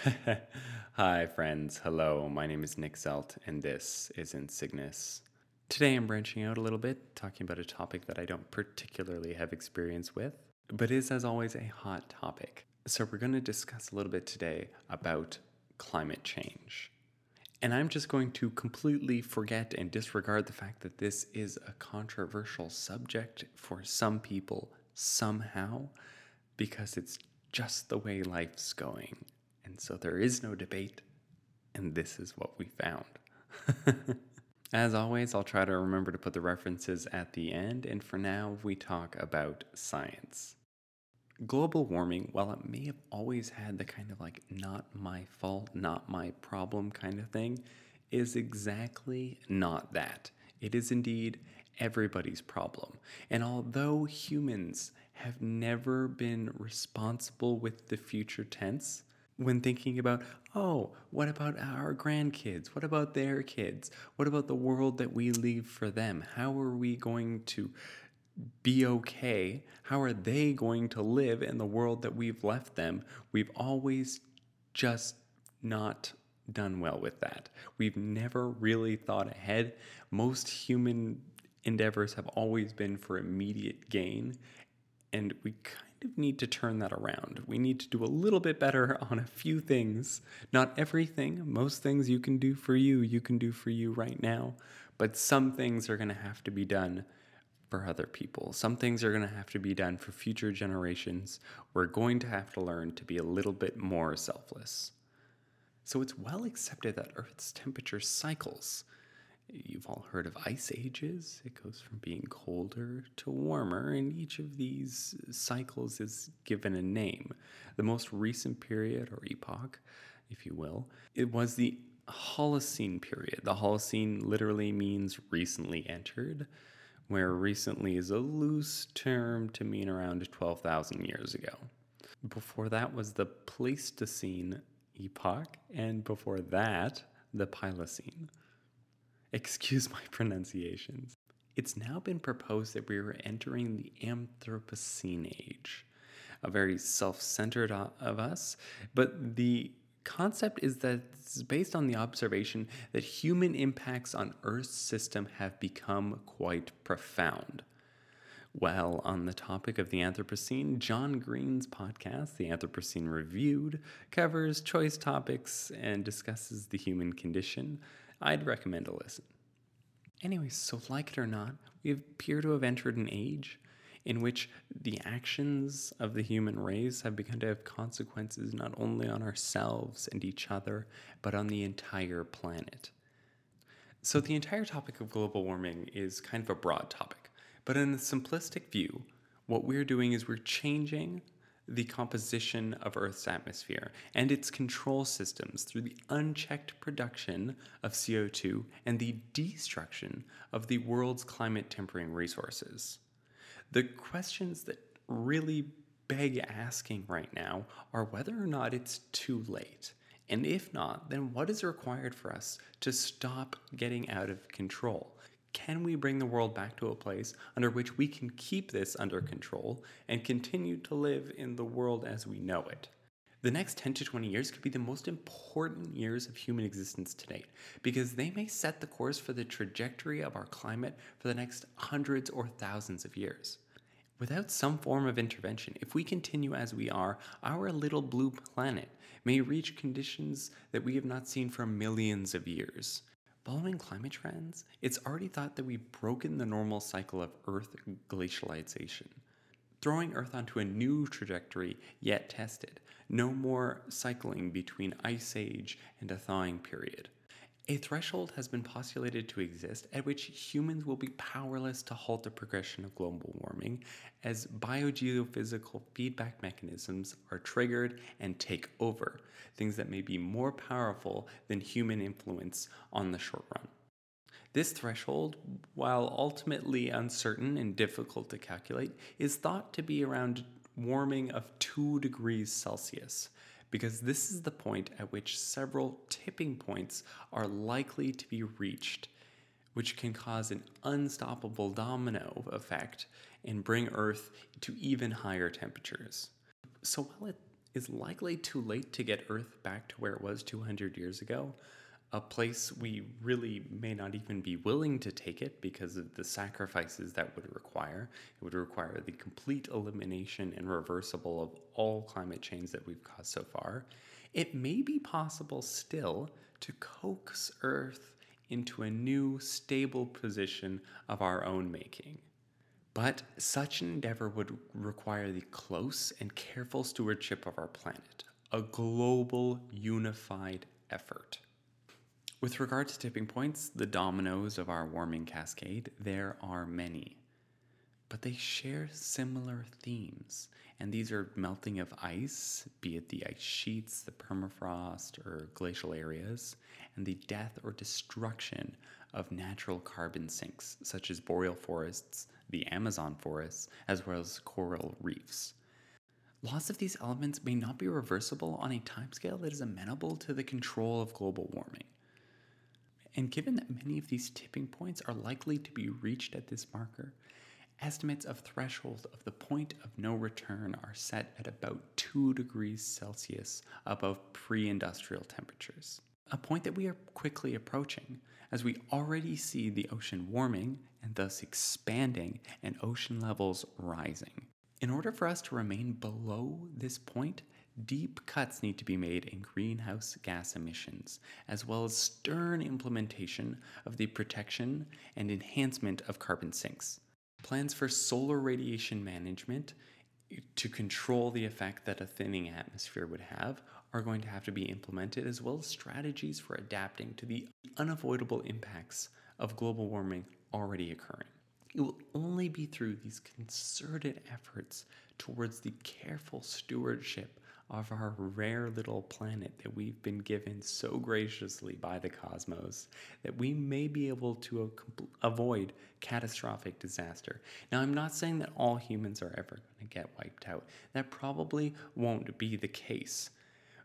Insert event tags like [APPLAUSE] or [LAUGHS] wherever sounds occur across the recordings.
[LAUGHS] Hi, friends. Hello, my name is Nick Zelt, and this is Insignis. Today I'm branching out a little bit, talking about a topic that I don't particularly have experience with, but is, as always, a hot topic. So, we're going to discuss a little bit today about climate change. And I'm just going to completely forget and disregard the fact that this is a controversial subject for some people somehow, because it's just the way life's going. And so there is no debate, and this is what we found. [LAUGHS] As always, I'll try to remember to put the references at the end, and for now, we talk about science. Global warming, while it may have always had the kind of like not my fault, not my problem kind of thing, is exactly not that. It is indeed everybody's problem. And although humans have never been responsible with the future tense, when thinking about, oh, what about our grandkids? What about their kids? What about the world that we leave for them? How are we going to be okay? How are they going to live in the world that we've left them? We've always just not done well with that. We've never really thought ahead. Most human endeavors have always been for immediate gain, and we kind of need to turn that around. We need to do a little bit better on a few things. Not everything, most things you can do for you, you can do for you right now, but some things are going to have to be done for other people. Some things are going to have to be done for future generations. We're going to have to learn to be a little bit more selfless. So it's well accepted that Earth's temperature cycles. You've all heard of ice ages. It goes from being colder to warmer, and each of these cycles is given a name. The most recent period, or epoch, if you will, it was the Holocene period. The Holocene literally means recently entered where recently is a loose term to mean around 12,000 years ago. Before that was the Pleistocene epoch, and before that, the Paleocene. Excuse my pronunciations. It's now been proposed that we are entering the Anthropocene age, a very self centered uh, of us, but the concept is that it's based on the observation that human impacts on Earth's system have become quite profound. Well, on the topic of the Anthropocene, John Green's podcast, The Anthropocene Reviewed, covers choice topics and discusses the human condition. I'd recommend a listen. Anyways, so like it or not, we appear to have entered an age in which the actions of the human race have begun to have consequences not only on ourselves and each other, but on the entire planet. So, the entire topic of global warming is kind of a broad topic, but in a simplistic view, what we're doing is we're changing the composition of Earth's atmosphere and its control systems through the unchecked production of CO2 and the destruction of the world's climate tempering resources. The questions that really beg asking right now are whether or not it's too late. And if not, then what is required for us to stop getting out of control? Can we bring the world back to a place under which we can keep this under control and continue to live in the world as we know it? The next 10 to 20 years could be the most important years of human existence to date because they may set the course for the trajectory of our climate for the next hundreds or thousands of years. Without some form of intervention, if we continue as we are, our little blue planet may reach conditions that we have not seen for millions of years. Following climate trends, it's already thought that we've broken the normal cycle of Earth glacialization throwing Earth onto a new trajectory yet tested. No more cycling between ice age and a thawing period. A threshold has been postulated to exist at which humans will be powerless to halt the progression of global warming as biogeophysical feedback mechanisms are triggered and take over, things that may be more powerful than human influence on the short run. This threshold, while ultimately uncertain and difficult to calculate, is thought to be around warming of 2 degrees Celsius, because this is the point at which several tipping points are likely to be reached, which can cause an unstoppable domino effect and bring Earth to even higher temperatures. So while it is likely too late to get Earth back to where it was 200 years ago, a place we really may not even be willing to take it because of the sacrifices that would require. It would require the complete elimination and reversible of all climate change that we've caused so far. It may be possible still to coax Earth into a new, stable position of our own making. But such an endeavor would require the close and careful stewardship of our planet, a global, unified effort. With regard to tipping points, the dominoes of our warming cascade, there are many. But they share similar themes, and these are melting of ice, be it the ice sheets, the permafrost, or glacial areas, and the death or destruction of natural carbon sinks, such as boreal forests, the Amazon forests, as well as coral reefs. Loss of these elements may not be reversible on a timescale that is amenable to the control of global warming. And given that many of these tipping points are likely to be reached at this marker, estimates of threshold of the point of no return are set at about 2 degrees Celsius above pre industrial temperatures. A point that we are quickly approaching, as we already see the ocean warming and thus expanding and ocean levels rising. In order for us to remain below this point, deep cuts need to be made in greenhouse gas emissions, as well as stern implementation of the protection and enhancement of carbon sinks. Plans for solar radiation management to control the effect that a thinning atmosphere would have are going to have to be implemented, as well as strategies for adapting to the unavoidable impacts of global warming already occurring. It will only be through these concerted efforts towards the careful stewardship of our rare little planet that we've been given so graciously by the cosmos that we may be able to avoid catastrophic disaster. Now, I'm not saying that all humans are ever going to get wiped out, that probably won't be the case.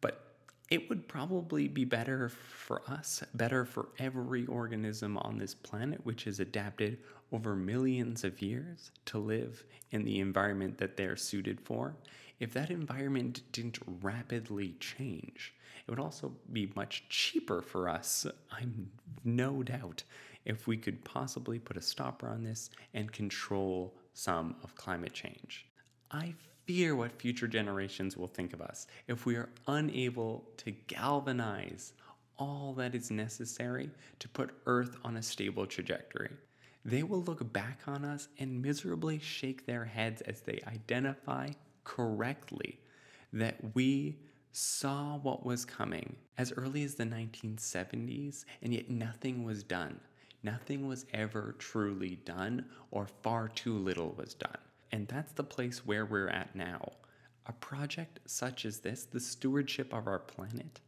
But it would probably be better for us, better for every organism on this planet, which has adapted over millions of years to live in the environment that they're suited for if that environment didn't rapidly change, it would also be much cheaper for us, I'm no doubt, if we could possibly put a stopper on this and control some of climate change. I fear what future generations will think of us if we are unable to galvanize all that is necessary to put Earth on a stable trajectory. They will look back on us and miserably shake their heads as they identify correctly that we saw what was coming as early as the 1970s, and yet nothing was done. Nothing was ever truly done, or far too little was done. And that's the place where we're at now. A project such as this, the stewardship of our planet,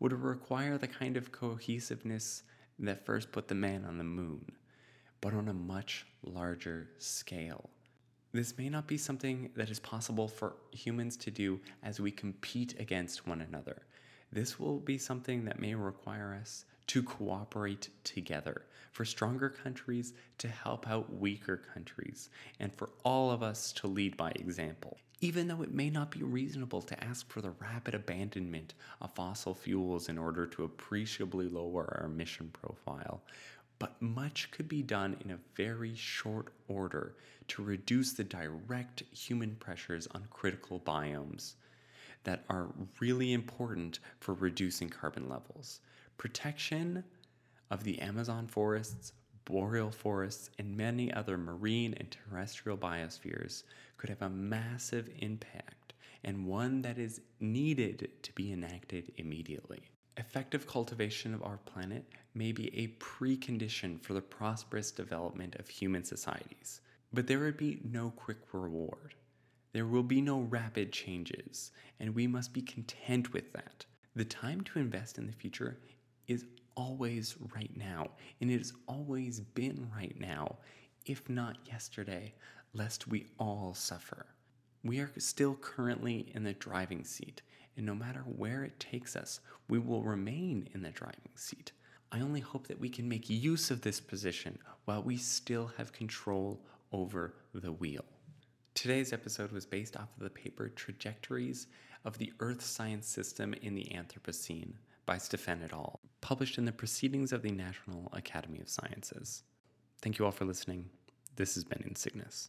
would require the kind of cohesiveness that first put the man on the moon, but on a much larger scale. This may not be something that is possible for humans to do as we compete against one another. This will be something that may require us to cooperate together, for stronger countries to help out weaker countries, and for all of us to lead by example. Even though it may not be reasonable to ask for the rapid abandonment of fossil fuels in order to appreciably lower our emission profile, but much could be done in a very short order to reduce the direct human pressures on critical biomes that are really important for reducing carbon levels. Protection of the Amazon forests, boreal forests, and many other marine and terrestrial biospheres could have a massive impact and one that is needed to be enacted immediately. Effective cultivation of our planet may be a precondition for the prosperous development of human societies, but there would be no quick reward. There will be no rapid changes, and we must be content with that. The time to invest in the future is always right now, and it has always been right now, if not yesterday, lest we all suffer. We are still currently in the driving seat, and no matter where it takes us, we will remain in the driving seat. I only hope that we can make use of this position while we still have control over the wheel. Today's episode was based off of the paper Trajectories of the Earth Science System in the Anthropocene by Steffen et al., published in the Proceedings of the National Academy of Sciences. Thank you all for listening. This has been Insignis.